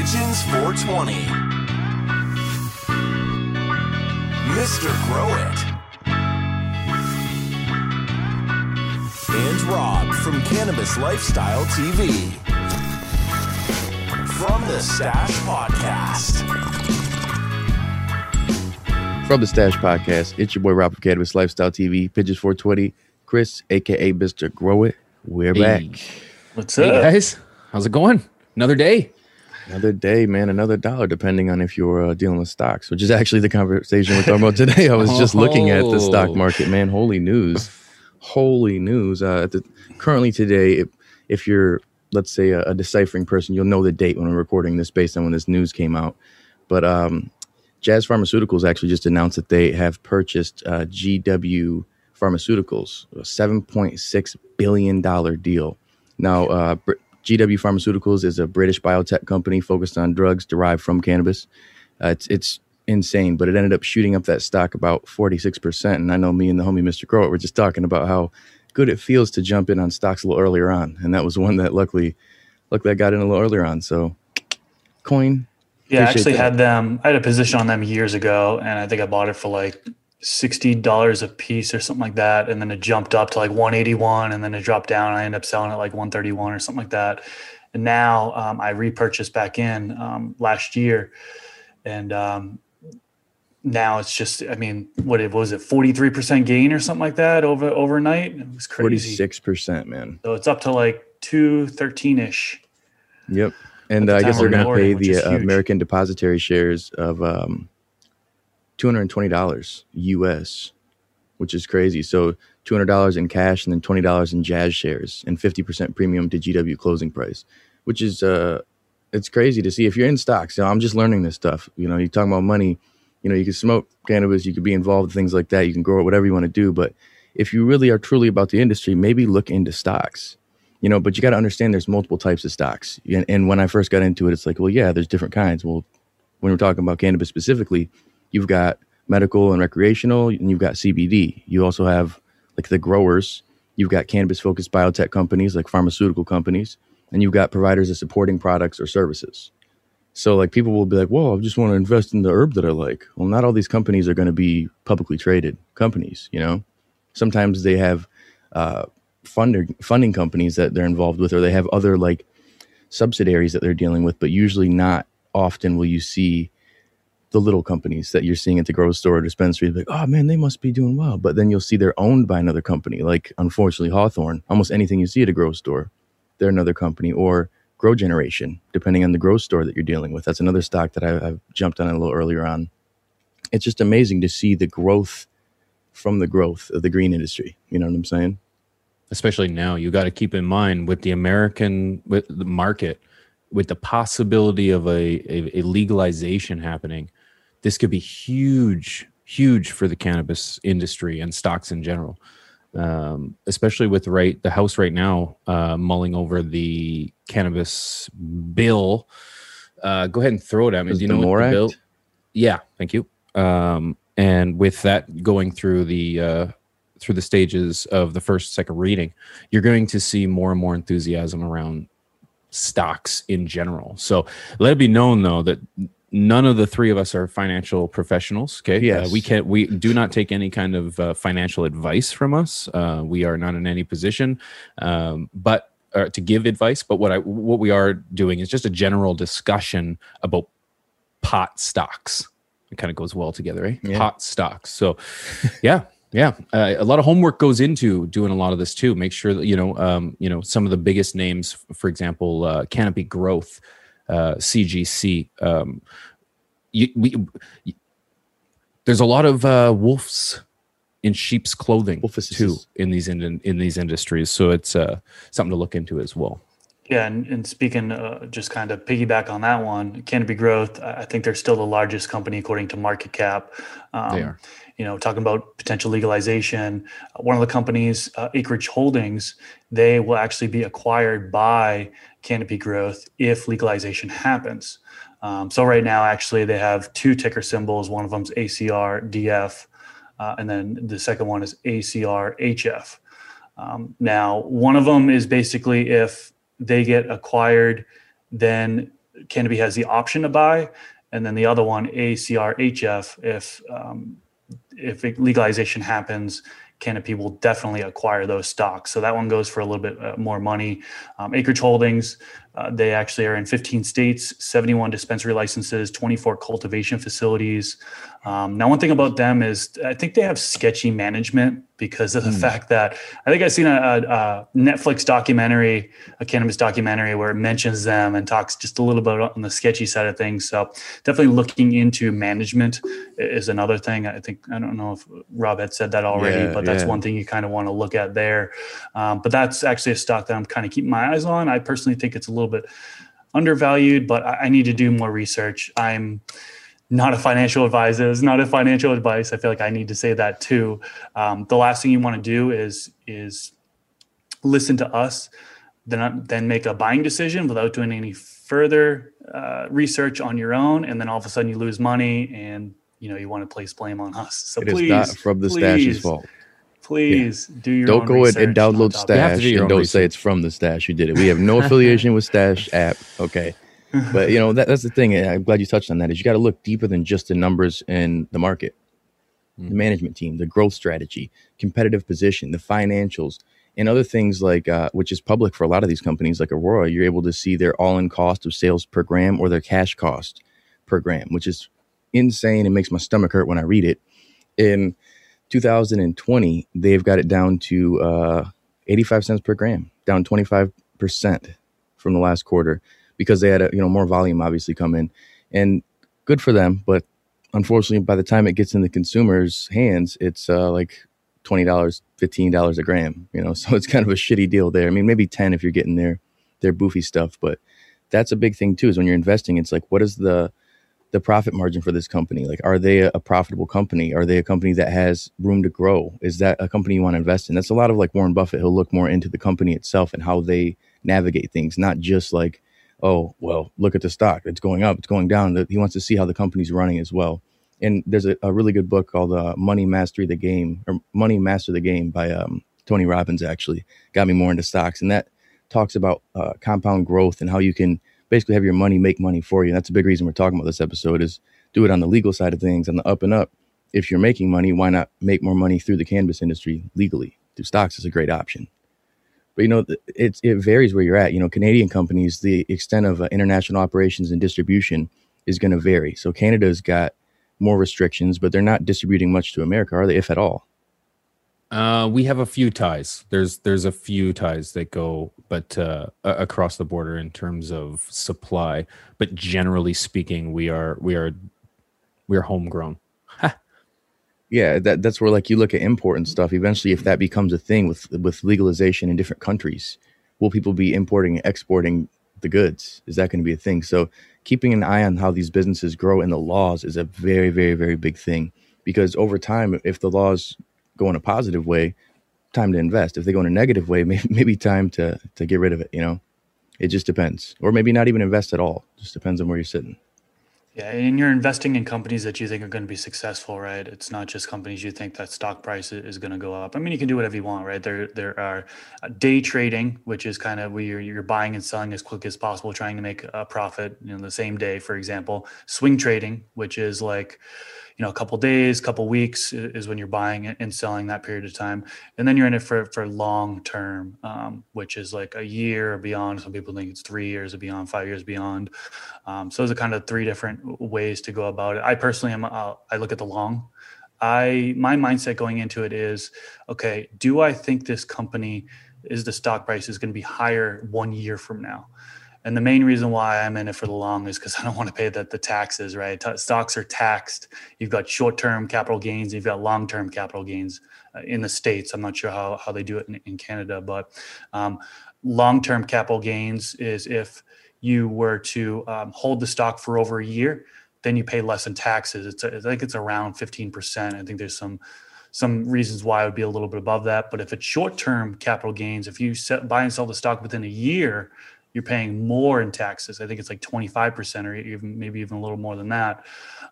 Pigeons 420. Mr. Grow It. And Rob from Cannabis Lifestyle TV. From the Stash Podcast. From the Stash Podcast, it's your boy Rob from Cannabis Lifestyle TV, Pigeons 420, Chris, aka Mr. Grow It. We're Hey. back. What's Hey up? guys, how's it going? Another day. Another day, man, another dollar, depending on if you're uh, dealing with stocks, which is actually the conversation we're talking about today. I was just looking at the stock Oh. market, man. Holy news. Holy news. Uh, the, currently today, if, if you're, let's say, a, a deciphering person, you'll know the date when we're recording this based on when this news came out. But um, Jazz Pharmaceuticals actually just announced that they have purchased uh, GW Pharmaceuticals, a $7.6 billion deal. Now, uh, GW Pharmaceuticals is a British biotech company focused on drugs derived from cannabis. Uh, it's, it's insane, but it ended up shooting up that stock about 46%. And I know me and the homie Mr. Grow were just talking about how good it feels to jump in on stocks a little earlier on. And that was one that luckily, luckily I got in a little earlier on. So, coin. Yeah, I actually that. had them. I had a position on them years ago, and I think I bought it for like sixty dollars a piece or something like that. And then it jumped up to like one eighty one, and then it dropped down. I ended up selling it like one thirty one or something like that. And now um, I repurchased back in um, last year, and um, now it's just. I mean, what it was it forty three percent gain or something like that over overnight. It was crazy. 46%, man. So it's up to like two thirteen ish. Yep. And uh, I guess they're going to pay recording, which is the uh. American Depository shares of um, $220 US, which is crazy. So $200 in cash and then $20 in Jazz shares and 50% premium to GW closing price, which is, uh, it's crazy to see if you're in stocks. So I'm just learning this stuff. You know, you're talking about money. You know, you can smoke cannabis, you could be involved in things like that. You can grow it, whatever you want to do. But if you really are truly about the industry, maybe look into stocks you know but you got to understand there's multiple types of stocks and, and when i first got into it it's like well yeah there's different kinds well when we're talking about cannabis specifically you've got medical and recreational and you've got cbd you also have like the growers. You've got cannabis focused biotech companies like pharmaceutical companies and you've got providers of supporting products or services. So like people will be like well i just want to invest in the herb that i like. Well not all these companies are going to be publicly traded companies you know? Sometimes they have uh, funding funding companies that they're involved with, or they have other like subsidiaries that they're dealing with. But usually, not often will you see the little companies that you're seeing at the grocery store or dispensary. Like, oh man, they must be doing well. But then you'll see they're owned by another company. Like, unfortunately, Hawthorne. Almost anything you see at a grocery store, they're another company or. Grow Generation, depending on the grocery store that you're dealing with. That's another stock that I, I've jumped on a little earlier on. It's just amazing to see the growth from the growth of the green industry. You know what I'm saying? Especially now, you got to keep in mind with the American with the market, with the possibility of a, a, a legalization happening, this could be huge, huge for the cannabis industry and stocks in general. Um, especially with right the House right now uh, mulling over the cannabis bill. Uh, go ahead and throw it at me. Is Do you know what MORE the bill? Yeah, thank you. Um, and with that going through the uh, through the stages of the first second reading, you're going to see more and more enthusiasm around stocks in general. So let it be known though that none of the three of us are financial professionals. Okay, Yes. uh, we can't. we do not take any kind of uh, financial advice from us. Uh, we are not in any position, um, but uh, to give advice. But what I what we are doing is just a general discussion about pot stocks. It kind of goes well together, eh? Yeah. Pot stocks. So, yeah, yeah. Uh, a lot of homework goes into doing a lot of this too. Make sure that you know, um, you know, some of the biggest names, for example, uh, Canopy Growth, uh, CGC. Um, you, we, you- there's a lot of uh, wolves in sheep's clothing too in these in, in these industries. So it's uh, something to look into as well. Yeah, and, and speaking, uh, just kind of piggyback on that one, Canopy Growth, I think they're still the largest company according to market cap. Um, They are. You know, talking about potential legalization, uh, one of the companies, uh, Acreage Holdings, they will actually be acquired by Canopy Growth if legalization happens. Um, so right now, actually, they have two ticker symbols. One of them's ACR DF, uh, and then the second one is ACR HF. Um, now, one of them is basically if they get acquired, then Canopy has the option to buy, and then the other one, ACRHF, if um, if legalization happens, Canopy will definitely acquire those stocks. So that one goes for a little bit uh, more money. Um, Acreage Holdings, uh, they actually are in 15 states, 71 dispensary licenses, 24 cultivation facilities. Um, now, one thing about them is I think they have sketchy management because of the mm. fact that I think I've seen a, a, Netflix documentary, a cannabis documentary, where it mentions them and talks just a little bit on the sketchy side of things. So definitely looking into management is another thing. I think I don't know if Rob had said that already, yeah, but that's yeah. one thing you kind of want to look at there. Um, but that's actually a stock that I'm kind of keeping my eyes on. I personally think it's a little bit undervalued, but I, I need to do more research. I'm not a financial advisor. It's not a financial advice. I feel like I need to say that too. Um, the last thing you want to do is is listen to us, then then make a buying decision without doing any further uh, research on your own, and then all of a sudden you lose money, and you know you want to place blame on us. So it please, is not from the please, stash's fault. Please yeah. do your don't go in and download Stash do and don't research. say it's from the Stash. You did it. We have no affiliation with Stash app. Okay but you know that, that's the thing. I'm glad you touched on that. Is you got to look deeper than just the numbers in the market, mm-hmm. the management team, the growth strategy, competitive position, the financials, and other things like uh, which is public for a lot of these companies like Aurora. You're able to see their all-in cost of sales per gram or their cash cost per gram, which is insane. It makes my stomach hurt when I read it. In 2020, they've got it down to uh, 85 cents per gram, down 25 percent from the last quarter because they had a, you know more volume obviously come in, and good for them. But unfortunately, by the time it gets in the consumer's hands, it's uh, like twenty dollars, fifteen dollars a gram. You know, so it's kind of a shitty deal there. I mean, maybe ten if you're getting their their boofy stuff, but that's a big thing too. Is when you're investing, it's like what is the the profit margin for this company? Like, are they a, a, profitable company? Are they a company that has room to grow? Is that a company you want to invest in? That's a lot of like Warren Buffett. He'll look more into the company itself and how they navigate things, not just like oh, well, look at the stock. It's going up, it's going down. He wants to see how the company's running as well. And there's a, a really good book called uh, Money Mastery the Game or Money Master the Game by um, Tony Robbins, actually. Got me more into stocks. And that talks about uh, compound growth and how you can basically have your money make money for you. And that's a big reason we're talking about this episode is do it on the legal side of things, on the up and up. If you're making money, why not make more money through the cannabis industry legally? Through stocks is a great option. But you know, it it varies where you're at. You know, Canadian companies, the extent of uh, international operations and distribution is going to vary. So Canada's got more restrictions, but they're not distributing much to America, are they, if at all? Uh, we have a few ties. There's there's a few ties that go, but uh, across the border in terms of supply. But generally speaking, we are we are we are homegrown yeah that that's where like you look at import and stuff eventually if that becomes a thing with with legalization in different countries will people be importing and exporting the goods? Is that going to be a thing? So keeping an eye on how these businesses grow and the laws is a very very very big thing because over time if the laws go in a positive way time to invest. If they go in a negative way maybe, maybe time to to get rid of it you know? It just depends. Or maybe not even invest at all. Just depends on where you're sitting yeah, and you're investing in companies that you think are going to be successful, right? It's not just companies you think that stock price is going to go up. I mean, you can do whatever you want, right? There, there are uh, day trading, which is kind of where you're, you're buying and selling as quick as possible, trying to make a profit in you know, the same day, for example. Swing trading, which is like, you know a couple days couple weeks is when you're buying and selling that period of time. And then you're in it for for long term um, which is like a year or beyond. Some people think it's three years or beyond five years beyond. Um, so those are kind of three different ways to go about it. I personally am uh, i look at the long. I my mindset going into it is okay do i think this company is the stock price is going to be higher one year from now and the main reason why I'm in it for the long is because I don't want to pay the, the taxes, right? T- stocks are taxed. You've got short term capital gains, you've got long term capital gains uh, in the States. I'm not sure how, how they do it in, in Canada, but um, long term capital gains is if you were to um, hold the stock for over a year, then you pay less in taxes. It's a, I think it's around 15%. I think there's some some reasons why it would be a little bit above that. But if it's short term capital gains, if you set, buy and sell the stock within a year, you're paying more in taxes. I think it's like 25% or even maybe even a little more than that.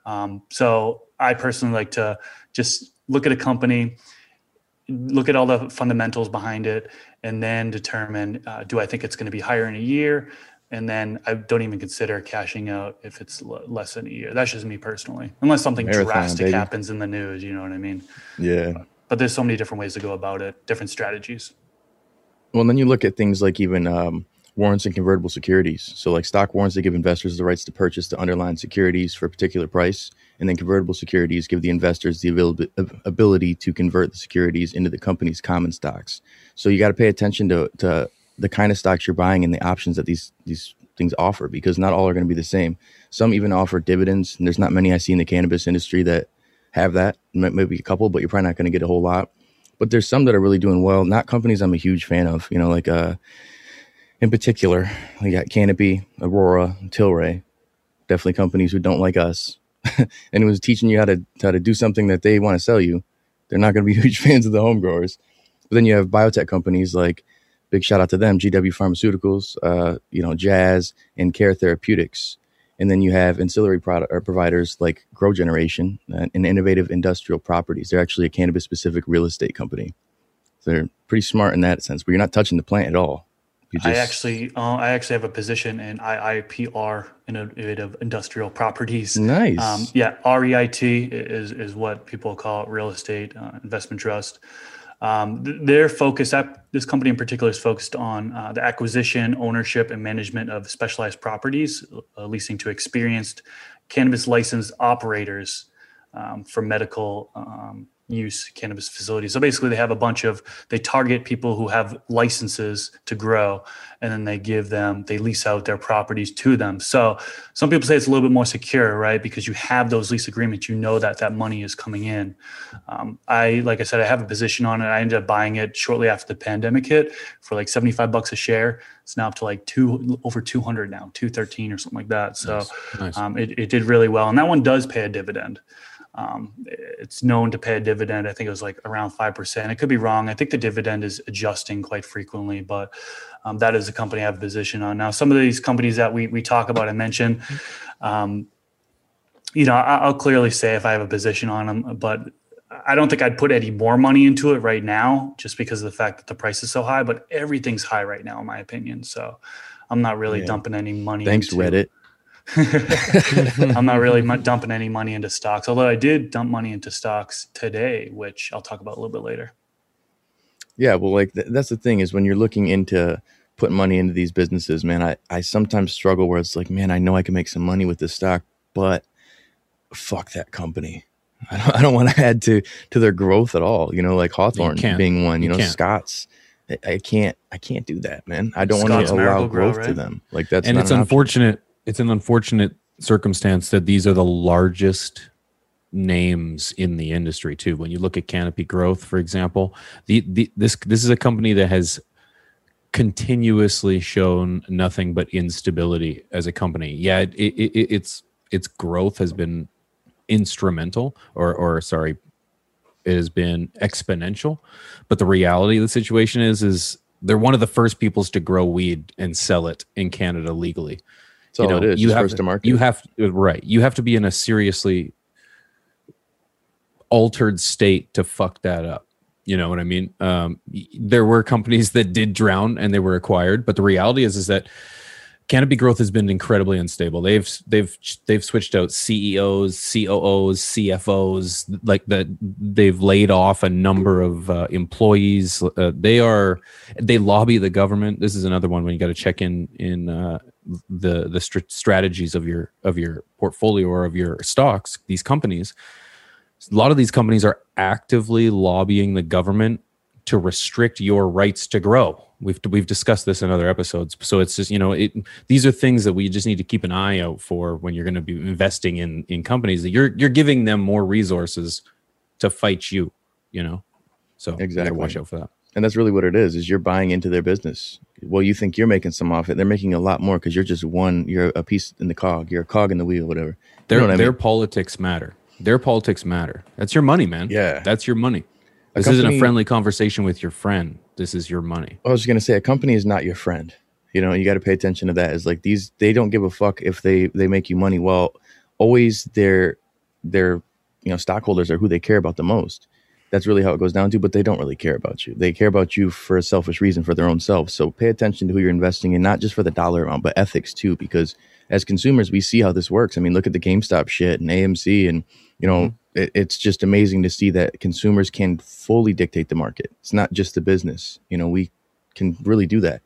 Um, so I personally like to just look at a company, look at all the fundamentals behind it, and then determine uh, do I think it's going to be higher in a year? and then I don't even consider cashing out if it's l- less than a year. That's just me personally, unless something Marathon, drastic baby. happens in the news. You know what I mean? Yeah. But there's so many different ways to go about it, different strategies. Well, and then you look at things like even um, warrants and convertible securities. So, like stock warrants, they give investors the rights to purchase the underlying securities for a particular price, and then convertible securities give the investors the avail- ability to convert the securities into the company's common stocks. So, you got to pay attention to, to the kind of stocks you're buying and the options that these these things offer, because not all are going to be the same. Some even offer dividends, and there's not many I see in the cannabis industry that have that. Maybe a couple, but you're probably not going to get a whole lot but there's some that are really doing well. Not companies I'm a huge fan of, you know, like uh, in particular, we got Canopy, Aurora, Tilray. Definitely companies who don't like us, and who's teaching you how to how to do something that they want to sell you. They're not going to be huge fans of the home growers. But then you have biotech companies like, big shout out to them, GW Pharmaceuticals, uh, you know, Jazz and Care Therapeutics. And then you have ancillary product or providers like Grow Generation and Innovative Industrial Properties. They're actually a cannabis specific real estate company. So they're pretty smart in that sense, but you're not touching the plant at all. You I actually, uh, I actually have a position in IIPR, Innovative Industrial Properties. nice. Um, yeah, REIT is is what people call real estate uh, investment trust. Um, focus, that this company in particular, is focused on uh, the acquisition, ownership, and management of specialized properties, uh, leasing to experienced cannabis licensed operators um, for medical um, use cannabis facilities. So basically, they have a bunch of they target people who have licenses to grow, and then they give them they lease out their properties to them. So some people say it's a little bit more secure, right? Because you have those lease agreements, you know that that money is coming in. Um, I like I said, I have a position on it. I ended up buying it shortly after the pandemic hit for like seventy five bucks a share. It's now up to like two over two hundred now, two thirteen or something like that. So Nice, nice. um, it, it did really well, and that one does pay a dividend. Um, it's known to pay a dividend. I think it was like around five percent. It could be wrong. I think the dividend is adjusting quite frequently, but um, that is a company I have a position on. Now, some of these companies that we we talk about, I mentioned, um, you know, I, I'll clearly say if I have a position on them, but I don't think I'd put any more money into it right now, just because of the fact that the price is so high. But everything's high right now, in my opinion. So I'm not really Yeah. dumping any money. Thanks, into, Reddit. I'm not really dumping any money into stocks, although I did dump money into stocks today, which I'll talk about a little bit later. Yeah, well, like th- that's the thing is when you're looking into putting money into these businesses, man, I, I sometimes struggle where it's like, man, I know I can make some money with this stock, but fuck that company. I don't, I don't want to add to to their growth at all. You know, like Hawthorne being one. You, You know, can't. Scott's. I, can't. I can't do that, man. I don't want to allow growth to them. Like that's and it's an option. It's an unfortunate circumstance that these are the largest names in the industry too. When you look at canopy growth for example the, the this this is a company that has continuously shown nothing but instability as a company. Yeah it, it, it, its its growth has been instrumental or or sorry it has been exponential. But the reality of the situation is is they're one of the first peoples to grow weed and sell it in canada legally That's all it is. you have first to market. You have right. You have to be in a seriously altered state to fuck that up. You know what I mean? Um, there were companies that did drown and they were acquired, but the reality is is that Canopy growth has been incredibly unstable. They've they've they've switched out CEOs, COOs, CFOs, like that. They've laid off a number of uh, employees. Uh, they are they lobby the government. This is another one when you got to check in in uh, the the str- strategies of your of your portfolio or of your stocks. These companies, a lot of these companies are actively lobbying the government to restrict your rights to grow. We've we've discussed this in other episodes. So it's just you know it, these are things that we just need to keep an eye out for when you're going to be investing in in companies that you're you're giving them more resources to fight you. You know, so Exactly. watch out for that. and that's really what it is. Is you're buying into their business. Well, you think you're making some off it. They're making a lot more because you're just one. You're a piece in the cog. You're a cog in the wheel, whatever. Their you know what I their mean? politics matter. Their politics matter. That's your money, man. Yeah. that's your money. A This isn't a friendly conversation with your friend. This is your money. I was going to say a company is not your friend. You know, you got to pay attention to that. Is like these they don't give a fuck if they they make you money. Well, always their their you know stockholders are who they care about the most. That's really how it goes down to. But they don't really care about you. They care about you for a selfish reason for their own self. So pay attention to who you're investing in, not just for the dollar amount, but ethics too. Because as consumers, we see how this works. I mean, look at the GameStop shit and AMC, and you know, mm-hmm. it, it's just amazing to see that consumers can fully dictate the market. It's not just the business. You know, we can really do that.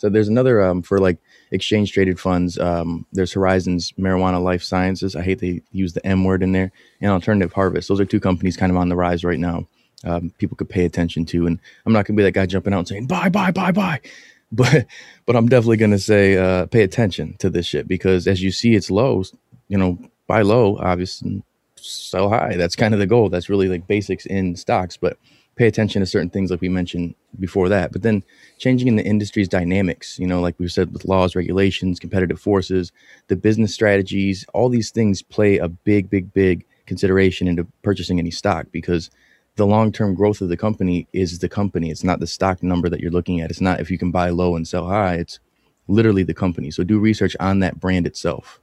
So there's another um, for like exchange traded funds. Um, there's Horizons Marijuana Life Sciences. I hate they use the M word in there. And Alternative Harvest. Those are two companies kind of on the rise right now. Um, people could pay attention to. And I'm not gonna be that guy jumping out and saying buy, buy, buy, buy. But but I'm definitely gonna say uh, pay attention to this shit because as you see, it's low. You know, buy low, obviously, sell high. That's kind of the goal. That's really like basics in stocks. But pay attention to certain things like we mentioned before that. But then changing in the industry's dynamics, you know, like we said with laws, regulations, competitive forces, the business strategies, all these things play a big, big, big consideration into purchasing any stock because the long-term growth of the company is the company. It's not the stock number that you're looking at. It's not if you can buy low and sell high. It's literally the company. So do research on that brand itself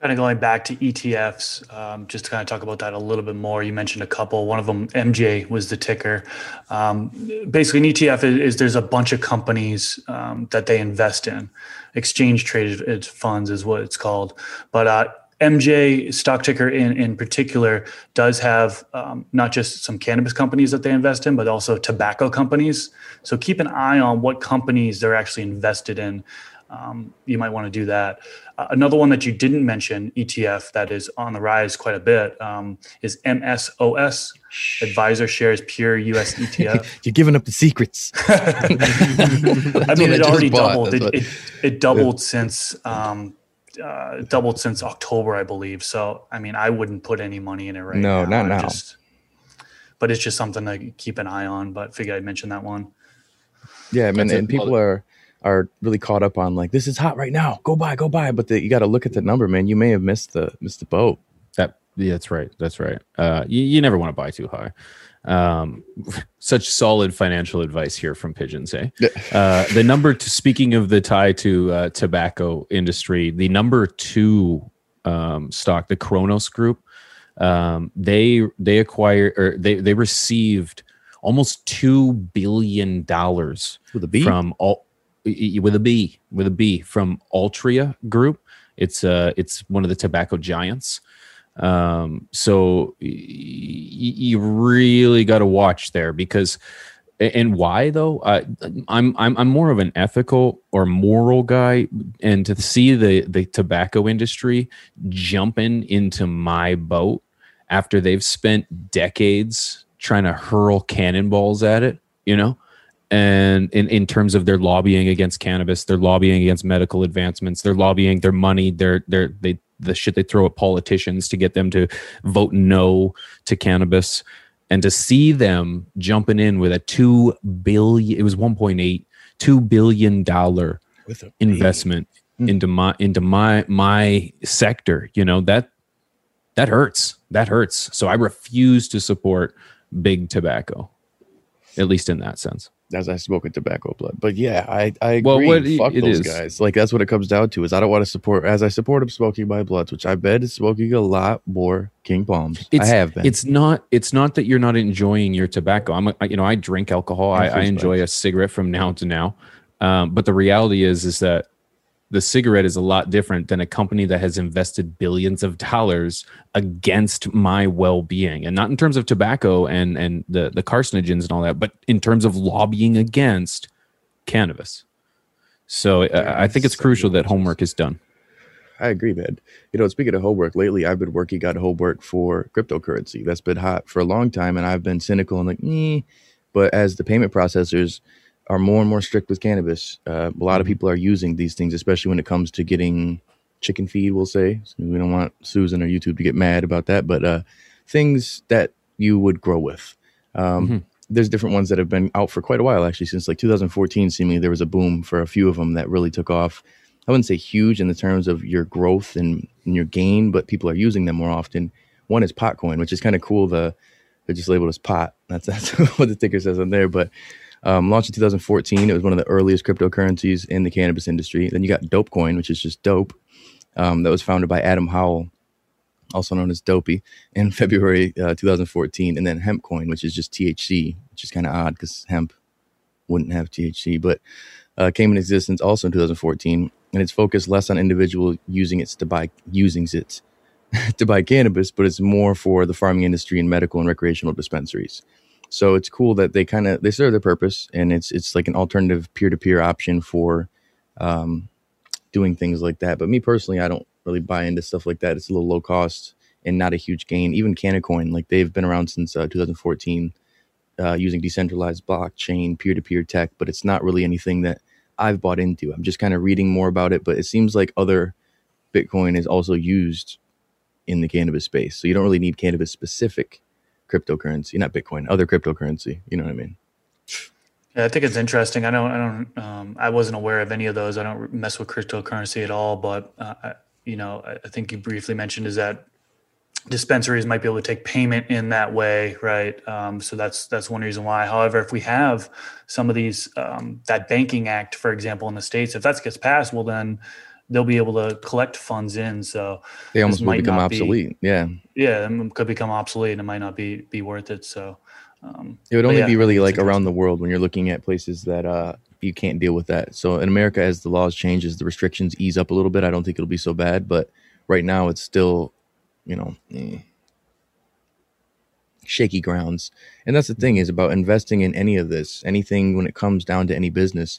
kind of going back to ETFs, um, just to kind of talk about that a little bit more. You mentioned a couple. One of them, MJ, was the ticker. Um, basically, an ETF is, is, there's a bunch of companies um, that they invest in. Exchange traded funds is what it's called. But uh, MJ stock ticker in, in particular does have um, not just some cannabis companies that they invest in, but also tobacco companies. So keep an eye on what companies they're actually invested in um, you might want to do that. Uh, another one that you didn't mention, ETF, that is on the rise quite a bit, um, is MSOS, Advisor Shares Pure US ETF. You're giving up the secrets. I mean, it already doubled. It, it, it, doubled yeah. since. Um, uh, doubled since October, I believe. So, I mean, I wouldn't put any money in it right no, now. No, not now. Just, but it's just something to keep an eye on. But figure I'd mention that one. Yeah, I mean, and people are are really caught up on like this is hot right now. Go buy, go buy. But the, you got to look at the number, man. You may have missed the missed the boat. That yeah, that's right. That's right. Uh, you, you never want to buy too high. Um, such solid financial advice here from Pigeons. Eh? Uh, the number to speaking of the tie to uh, tobacco industry, the number two um, stock, the Cronos Group, um, they they acquired or they they received almost two billion dollars from all with a B, with a B from Altria Group. It's uh, it's one of the tobacco giants. Um, so y- you really got to watch there because, and why though? Uh, I'm I'm I'm more of an ethical or moral guy, and to see the the tobacco industry jumping into my boat after they've spent decades trying to hurl cannonballs at it, you know and in, in terms of their lobbying against cannabis they're lobbying against medical advancements they're lobbying their money they're they're the shit they throw at politicians to get them to vote no to cannabis. And to see them jumping in with a 2 billion it was 1.8 2 billion dollar investment mm. into my into my my sector you know that that hurts that hurts. So i refuse to support big tobacco at least in that sense as I smoke a tobacco blood. But yeah, I I agree. Well, what Fuck those is. guys. Like that's what it comes down to. Is I don't want to support as I support him smoking my bloods, which I bet is smoking a lot more King Palms. It's, I have been. It's not. It's not that you're not enjoying your tobacco. I'm. A, you know, I drink alcohol. I, I, enjoy a cigarette from now to now. Um, but the reality is, is that the cigarette is a lot different than a company that has invested billions of dollars against my well-being and not in terms of tobacco and and the the carcinogens and all that but in terms of lobbying against cannabis so yeah, I, I think it's crucial that homework is done I agree, man. You know, speaking of homework, lately I've been working on homework for cryptocurrency. That's been hot for a long time, and I've been cynical and like, eh. But as the payment processors are more and more strict with cannabis. Uh, a lot of mm-hmm. people are using these things, especially when it comes to getting chicken feed. We'll say so we don't want Susan or YouTube to get mad about that, but uh, things that you would grow with. Um, mm-hmm. There's different ones that have been out for quite a while, actually, since like 2014. Seemingly, there was a boom for a few of them that really took off. I wouldn't say huge in the terms of your growth and, and your gain, but people are using them more often. One is Potcoin, which is kind of cool. The they're just labeled as pot. That's that's what the ticker says on there, but um, launched in 2014. It was one of the earliest cryptocurrencies in the cannabis industry. Then you got Dopecoin, which is just dope. Um, that was founded by Adam Howell. also known as Dopey, in February uh, 2014, and then Hempcoin, which is just THC, which is kind of odd because hemp wouldn't have THC, but uh, came in existence also in 2014, and it's focused less on individual using it to buy using it to buy cannabis, but it's more for the farming industry and medical and recreational dispensaries. So it's cool that they kind of they serve their purpose, and it's it's like an alternative peer to peer option for um, doing things like that. But me personally, I don't really buy into stuff like that. It's a little low cost and not a huge gain. Even Cannacoin, like they've been around since uh, 2014, uh, using decentralized blockchain peer to peer tech, but it's not really anything that I've bought into. I'm just kind of reading more about it, but it seems like other Bitcoin is also used in the cannabis space. So you don't really need cannabis specific cryptocurrency, not Bitcoin, other cryptocurrency. You know what I mean? Yeah, I think it's interesting. I don't, I don't, um, I wasn't aware of any of those. I don't mess with cryptocurrency at all. But uh, I, you know, I, think you briefly mentioned is that dispensaries might be able to take payment in that way, right? Um, so that's that's one reason why. However, if we have some of these um, that banking act, for example, in the states, if that gets passed, well then they'll be able to collect funds in. So they almost might become obsolete. Be, yeah, yeah, it could become obsolete, and it might not be be worth it. So um, it would only yeah, be really like around the world when you're looking at places that uh, you can't deal with that. So in America, as the laws change, as the restrictions ease up a little bit, I don't think it'll be so bad. But right now, it's still you know, eh, shaky grounds. And that's the thing is about investing in any of this, anything when it comes down to any business,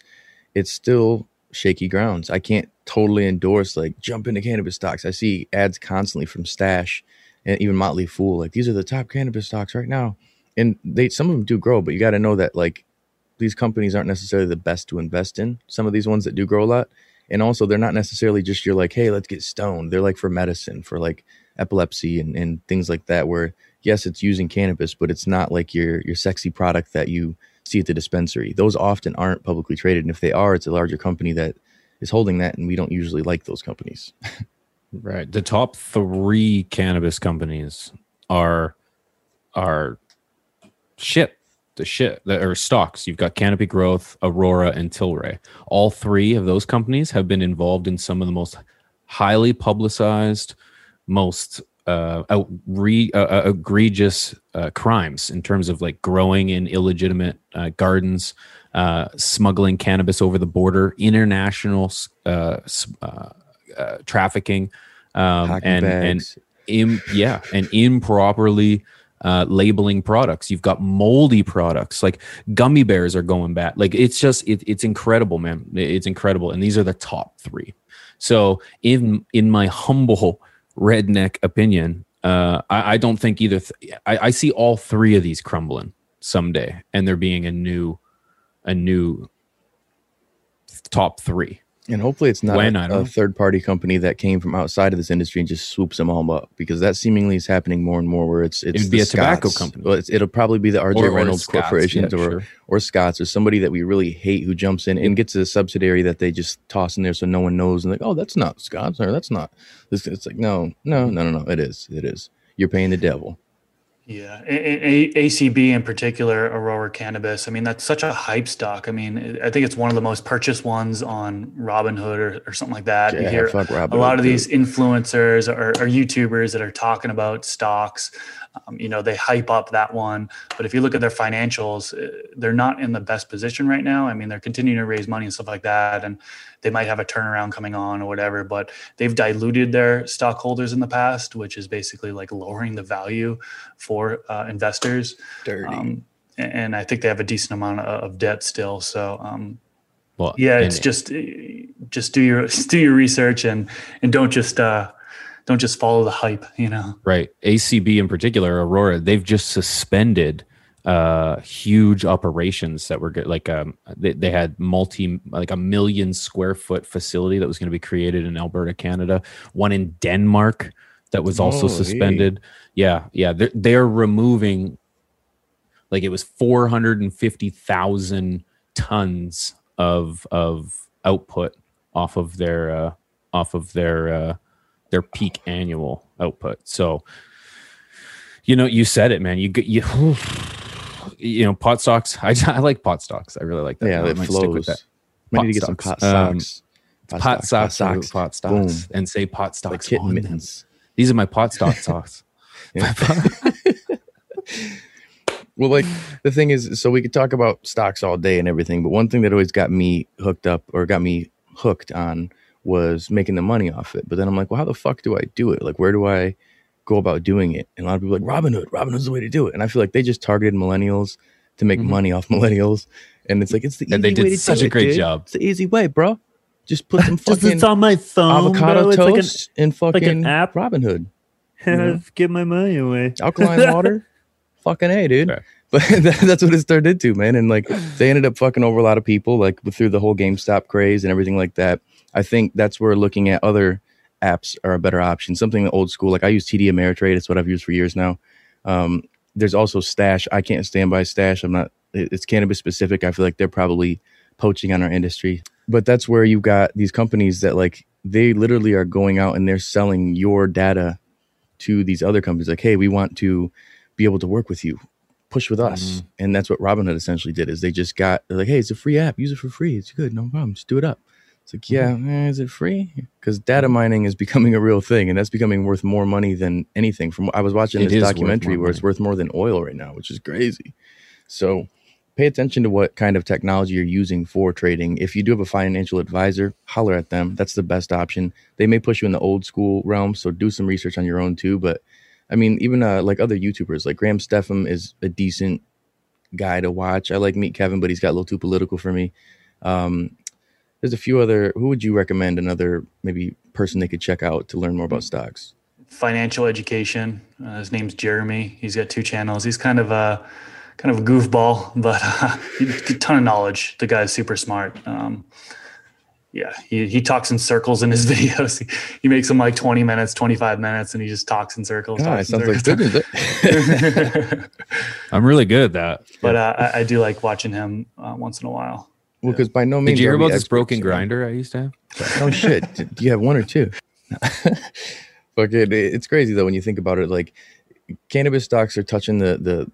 it's still shaky grounds. I can't totally endorse like jump into cannabis stocks. I see ads constantly from Stash and even Motley Fool like these are the top cannabis stocks right now. And they some of them do grow, but you got to know that like these companies aren't necessarily the best to invest in. Some of these ones that do grow a lot, and also they're not necessarily just you're like, hey, let's get stoned. They're like for medicine, for like epilepsy and, and things like that where yes it's using cannabis but it's not like your your sexy product that you see at the dispensary those often aren't publicly traded and if they are it's a larger company that is holding that and we don't usually like those companies right the top three cannabis companies are are shit the shit that are stocks. You've got Canopy Growth, Aurora, and Tilray. All three of those companies have been involved in some of the most highly publicized, most uh, outre- uh, uh, egregious uh, crimes in terms of like growing in illegitimate uh, gardens, uh, smuggling cannabis over the border, international trafficking, um, and and Im- yeah, and improperly labeling products. You've got moldy products like gummy bears are going bad. Like it's just it, it's incredible, man. It's incredible, and these are the top three. So in in my humble redneck opinion, uh, I, I, don't think either. Th- I, I, see all three of these crumbling someday, and there being a new, a new top three. And hopefully, it's not when, a, a third party company that came from outside of this industry and just swoops them all up because that seemingly is happening more and more. Where it's it's It'd be a tobacco company. Well, it'll probably be the RJ or, Reynolds or Corporation yeah, or sure. or Scott's or somebody that we really hate who jumps in and gets a subsidiary that they just toss in there so no one knows and like, oh, that's not Scott's or that's not. This it's like no, no, no, no, no. It is. It is. You're paying the devil. Yeah, a- a- ACB in particular, Aurora Cannabis. I mean, that's such a hype stock. I mean, I think it's one of the most purchased ones on Robinhood or, or something like that. Yeah, you hear a lot of these influencers or, or, YouTubers that are talking about stocks. Um, you know, they hype up that one, but if you look at their financials, uh, they're not in the best position right now. I mean, they're continuing to raise money and stuff like that, and they might have a turnaround coming on or whatever. But they've diluted their stockholders in the past, which is basically like lowering the value for uh, investors. Dirty. Um, and I think they have a decent amount of debt still. So, um, well, yeah, it's just uh, just do your do your research and and don't just uh, don't just follow the hype, you know. Right. ACB in particular, Aurora, they've just suspended uh huge operations that were good like um they, they had multi like a million square foot facility that was going to be created in alberta canada one in denmark that was also oh, suspended hey. yeah yeah they're, they're removing like it was 450000 tons of of output off of their uh off of their uh their peak annual output. So, you know, you said it, man. You get you, you know, pot stocks. I, I like pot stocks. I really like that. Yeah, it flows. Stick with that. Might need to get stocks. some pot um, stocks. Um, pot, pot stocks, pot stocks, pot stocks, and say pot stocks. Like kitten mittens. These are my pot stock stocks. Well, like the thing is, so we could talk about stocks all day and everything, but one thing that always got me hooked up or got me hooked on was making the money off it. But then I'm like, well, how the fuck do I do it? Like, where do I go about doing it? And a lot of people are like Robinhood. Robinhood's the way to do it. And I feel like they just targeted millennials to make Mhm. money off millennials. And it's like it's the easy And they did such a great dude. job. It's the easy way, bro. Just put some fucking it's on my phone. avocado bro. It's like an- toast and fucking app. Robinhood. Give my money away. alkaline water. fucking a, dude. But that, that's what it's turned into, man. And like they ended up fucking over a lot of people, like through the whole GameStop craze and everything like that. I think that's where looking at other apps are a better option. Something old school, like I use TD Ameritrade. It's what I've used for years now. Um, there's also Stash. I can't stand by Stash. I'm not. It's cannabis specific. I feel like they're probably poaching on our industry. But that's where you've got these companies that like they literally are going out and they're selling your data to these other companies. Like, hey, we want to be able to work with you push with us and that's what robinhood essentially did is they just got like hey it's a free app use it for free it's good no problem just do it up it's like yeah eh, is it free? Because data mining is becoming a real thing and that's becoming worth more money than anything. From i was watching It this documentary where it's worth more than oil right now which is crazy. So pay attention to what kind of technology you're using for trading. If you do have a financial advisor holler at them. That's the best option. They may push you in the old school realm so do some research on your own too but I mean, even uh, like other YouTubers, like Graham Stephan is a decent guy to watch. I like Meet Kevin, but he's got a little too political for me. Um, there's a few other. Who would you recommend? Another maybe person they could check out to learn more about stocks. Financial education. Uh, his name's Jeremy. He's got two channels. He's kind of a kind of a goofball, but uh, a ton of knowledge. The guy's super smart. Um, yeah, he, he talks in circles in his videos. He, he makes them like 20 minutes, 25 minutes, and he just talks in circles. Ah, it talks in sounds like circles. good. I'm really good at that. but uh, I, I do like watching him uh, once in a while. Well, because by no means Did you hear are about this broken grinder I used to have? Oh shit! Do you have one or two? Fuck it. It's crazy though when you think about it. Like cannabis stocks are touching the the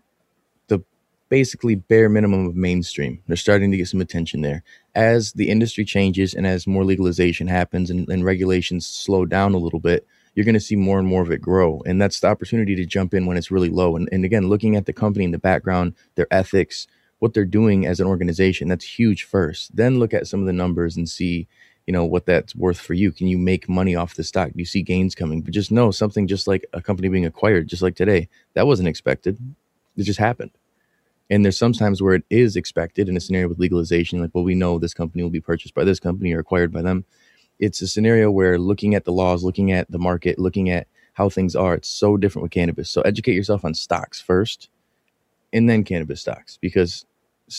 the basically bare minimum of mainstream. They're starting to get some attention there. As the industry changes and as more legalization happens and, and regulations slow down a little bit, you're going to see more and more of it grow. And that's the opportunity to jump in when it's really low. And, and again, looking at the company in the background, their ethics, what they're doing as an organization, that's huge first. Then look at some of the numbers and see, you know, what that's worth for you. Can you make money off the stock? Do you see gains coming? But just know something just like a company being acquired, just like today, that wasn't expected. It just happened. And there's sometimes where it is expected in a scenario with legalization, like, well, we know this company will be purchased by this company or acquired by them. It's a scenario where looking at the laws, looking at the market, looking at how things are, it's so different with cannabis. So educate yourself on stocks first and then cannabis stocks because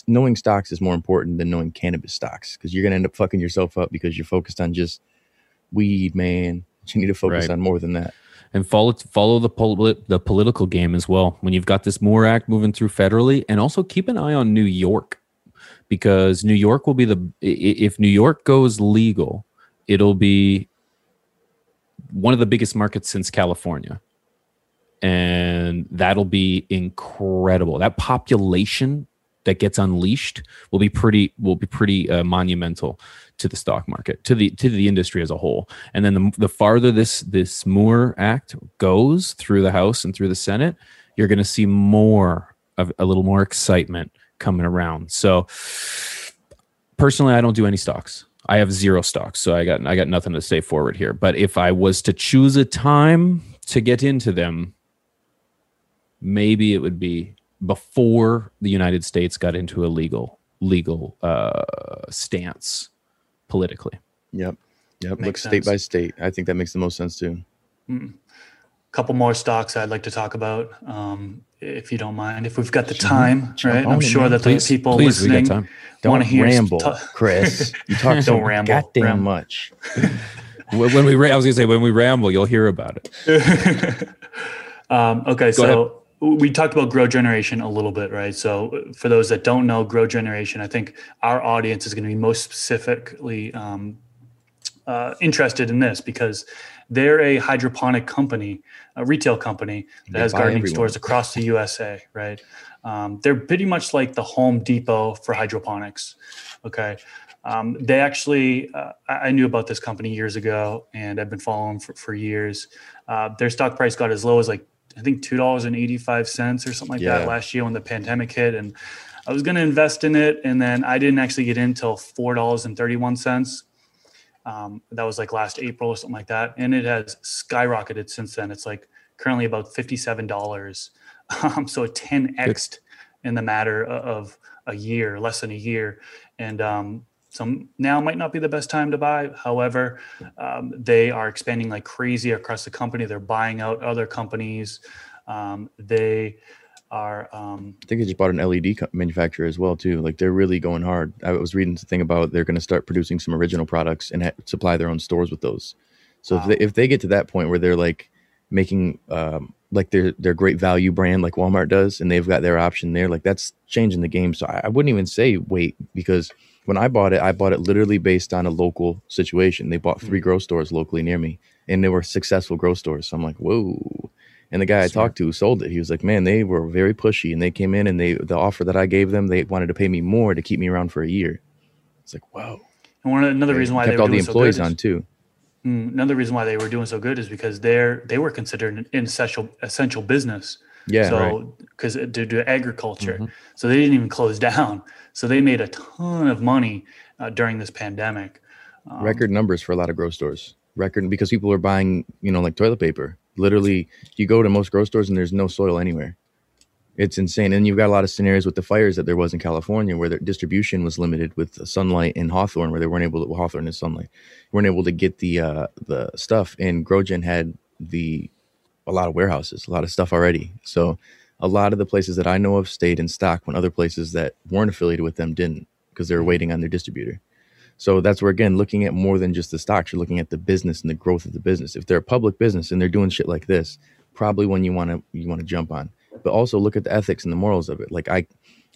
knowing stocks is more important than knowing cannabis stocks because you're going to end up fucking yourself up because you're focused on just weed, man. You need to focus Right. on more than that. and follow follow the the political game as well. When you've got this MORE Act moving through federally, and also keep an eye on New York because New York will be the if New York goes legal, it'll be one of the biggest markets since California, and that'll be incredible. That population that gets unleashed will be pretty will be pretty uh, monumental to the stock market to the to the industry as a whole. And then the, the farther this this MORE act goes through the house and through the senate you're going to see more of a little more excitement coming around. So personally i don't do any stocks. I have zero stocks so i got i got nothing to say forward here. But if i was to choose a time to get into them maybe it would be before the united states got into a legal legal uh, stance politically Yep. Yep. Look state sense. by state. I think that makes the most sense too. couple more stocks I'd like to talk about, um, if you don't mind, if we've got the time, right? I'm sure that Please, the people please, we got listening. Don't want to hear ramble, ta- Chris. You talk so Don't ramble, goddamn ramble. much. when when we I was gonna say when we ramble, you'll hear about it. um, okay, so we talked about grow generation a little bit, right? So for those that don't know grow generation, I think our audience is going to be most specifically um, uh, interested in this because they're a hydroponic company, a retail company that They has gardening everyone. stores across the USA, right? Um, they're pretty much like the Home Depot for hydroponics. Okay. Um, they actually, uh, I I knew about this company years ago, and I've been following for, for years. Uh, their stock price got as low as like I think two dollars and eighty five cents or something like Yeah. that last year when the pandemic hit, and I was going to invest in it, and then I didn't actually get in until four dollars and thirty one cents. Um, that was like last April or something like that, and it has skyrocketed since then. It's like currently about fifty seven dollars, um, so it ten x in the matter of a year, less than a year, and um, some now might not be the best time to buy. However, um, they are expanding like crazy across the company. They're buying out other companies. Um, they are um, I think they just bought an LED manufacturer as well too. Like they're really going hard. I was reading something about they're going to start producing some original products and ha- supply their own stores with those. So Wow. if they if they get to that point where they're like making um, like their their great value brand like Walmart does, and they've got their option there, like that's changing the game. So I, I wouldn't even say wait because when I bought it, I bought it literally based on a local situation. They bought three grow stores locally near me, and they were successful grow stores. So I'm like, whoa. And the guy I talked to who sold it, he was like, "Man, they were very pushy, and they came in and they the offer that I gave them, they wanted to pay me more to keep me around for a year." It's like, wow. and one another reason why kept they were all the employees so on too. Mm, another reason why they were doing so good is because they're they were considered an essential essential business. Yeah, so because due to do agriculture, Mhm. so they didn't even close down. So they made a ton of money uh, during this pandemic. Um, record numbers for a lot of grow stores. Record because people are buying, you know, like toilet paper. Literally, you go to most grow stores and there's no soil anywhere. It's insane. And you've got a lot of scenarios with the fires that there was in California where their distribution was limited with sunlight in Hawthorne, where they weren't able to well, Hawthorne is sunlight. weren't able to get the uh the stuff. And GrowGen had the a lot of warehouses, a lot of stuff already. So a lot of the places that I know of stayed in stock when other places that weren't affiliated with them didn't because they were mm. waiting on their distributor. So that's where again, looking at more than just the stocks, you're looking at the business and the growth of the business. If they're a public business and they're doing shit like this, probably one you want to you want to jump on. But also look at the ethics and the morals of it. Like I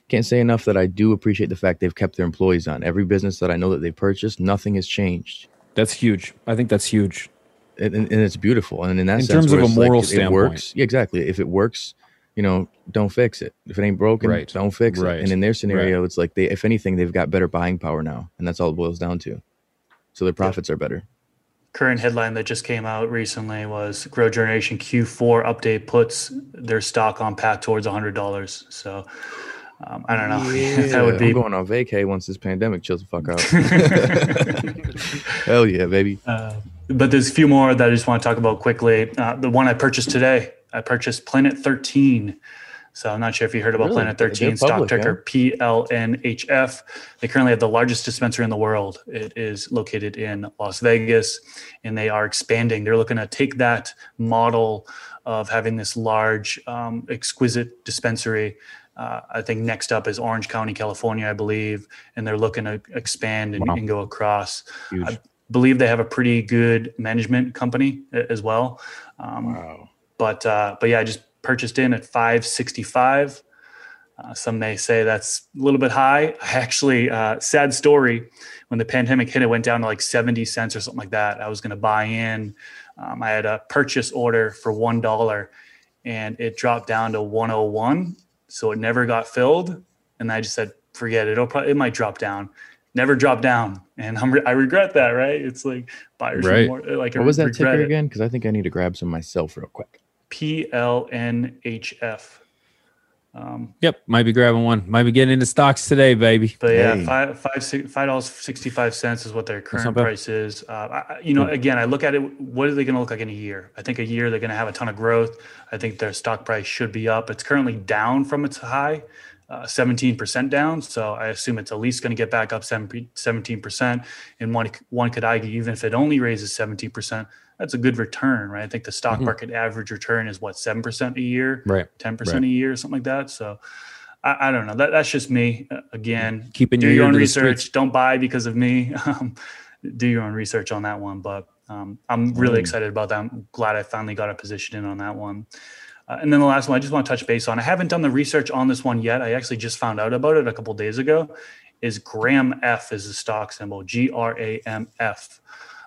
can't say enough that I do appreciate the fact they've kept their employees on. Every business that I know that they purchased, nothing has changed. That's huge. I think that's huge. And, and, and it's beautiful. And in that In sense, terms of a it's like, moral it- it standpoint. works. Yeah, exactly. If it works, you know, don't fix it. If it ain't broken, Right. don't fix Right. it. And in their scenario, it's like they, if anything, they've got better buying power now, and that's all it boils down to. So their profits are better. current headline that just came out recently was Grow Generation Q4 update puts their stock on path towards $100. So um, I don't know. that would I'm going on vacay once this pandemic chills the fuck out. Hell yeah, baby. Uh, but there's a few more that I just want to talk about quickly. Uh, the one I purchased today, I purchased Planet 13. So I'm not sure if you heard about Really? Planet They're 13, stock ticker PLNHF. They currently have the largest dispensary in the world. It is located in Las Vegas, and they are expanding. They're looking to take that model of having this large, um, exquisite dispensary. Uh, I think next up is Orange County, California, I believe, and they're looking to expand and, Wow. and go across Huge. I believe they have a pretty good management company as well. Um, Wow. But uh, but yeah, I just purchased in at 565. Uh, some may say that's a little bit high. I actually, uh, sad story, when the pandemic hit, it went down to like 70 cents or something like that. I was going to buy in. Um, I had a purchase order for one dollar, and it dropped down to 101. So it never got filled, and I just said, forget it. It'll probably it might drop down. Never drop down, and I'm re- I regret that. Right? It's like buyers Right. more like What was that ticker it. again? Because I think I need to grab some myself real quick. PLNHF. Um, Yep, might be grabbing one. Might be getting into stocks today, baby. but yeah, Hey. five five six five dollars sixty five cents is what their current price is. Uh, I, I- you know, again, I look at it. What are they going to look like in a year? I think a year they're going to have a ton of growth. I think their stock price should be up. It's currently down from its high, uh, seventeen percent down. So I assume it's at least going to get back up seventeen percent. And one one could argue even if it only raises seventeen percent, that's a good return, right? I think the stock Mhm. market average return is what seven percent a year. Right. 10% a year, something like that. So I, I don't know. That, that's just me. Uh, Again, Keeping do your your own research. Don't buy because of me. Um, do your own research on that one. But um, I'm really Mm. excited about that. I'm glad I finally got a position in on that one. Uh, and then the last one, I just want to touch base on. I haven't done the research on this one yet. I actually just found out about it a couple days ago. Is Gram F is the stock symbol G R A M F.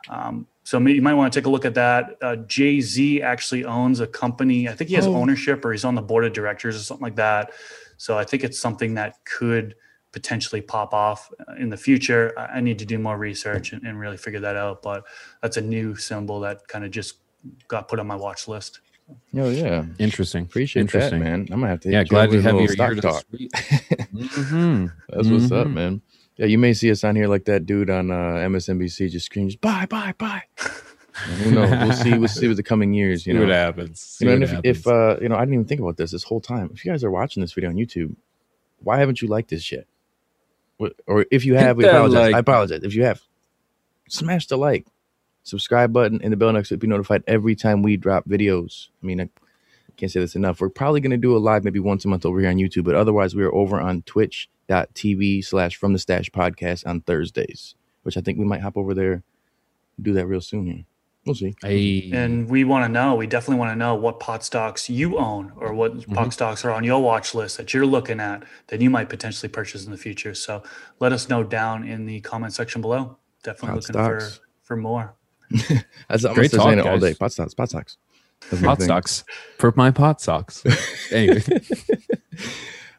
Um, so you might want to take a look at that. Uh, Jay Z actually owns a company. I think he has Oh. ownership or he's on the board of directors or something like that. So I think it's something that could potentially pop off in the future. I I need to do more research and, and really figure that out. But that's a new symbol that kind of just got put on my watch list. Oh yeah, Interesting. appreciate that, Interesting. man. I'm gonna have to. Yeah, glad to have your stock talk. Mhm. That's what's up, Mhm. man. Yeah, you may see us on here like that dude on uh, MSNBC just screaming, "Bye, bye, bye." Who knows? We'll see. We'll see with the coming years. You See know, what happens. See you know, and what if, if uh, you know, I didn't even think about this this whole time. If you guys are watching this video on YouTube, why haven't you liked this shit? What, or if you have, we apologize. like I apologize. If you have, smash the like, subscribe button, and the bell next to it. Be notified every time we drop videos. I mean, I can't say this enough. We're probably going to do a live maybe once a month over here on YouTube, but otherwise we are over on twitch.tv slash from the stash podcast on Thursdays, which I think we might hop over there, do that real soon here. We'll see. Hey, And we want to know, we definitely want to know what pot stocks you own or what Mm-hmm. pot stocks are on your watch list that you're looking at that you might potentially purchase in the future. So let us know down in the comment section below. Definitely Pot looking for, for more. That's, I'm Great still saying talk, it all day. Pot stocks, pot stocks. That's pot thing. stocks for my pot socks. anyway,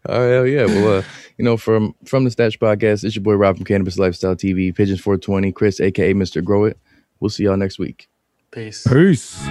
Oh hell yeah! Well, uh, you know, from from the Stash Podcast, it's your boy Rob from Cannabis Lifestyle TV, Pigeons 420, Chris, aka Mr. Grow It. We'll see y'all next week. Peace. peace.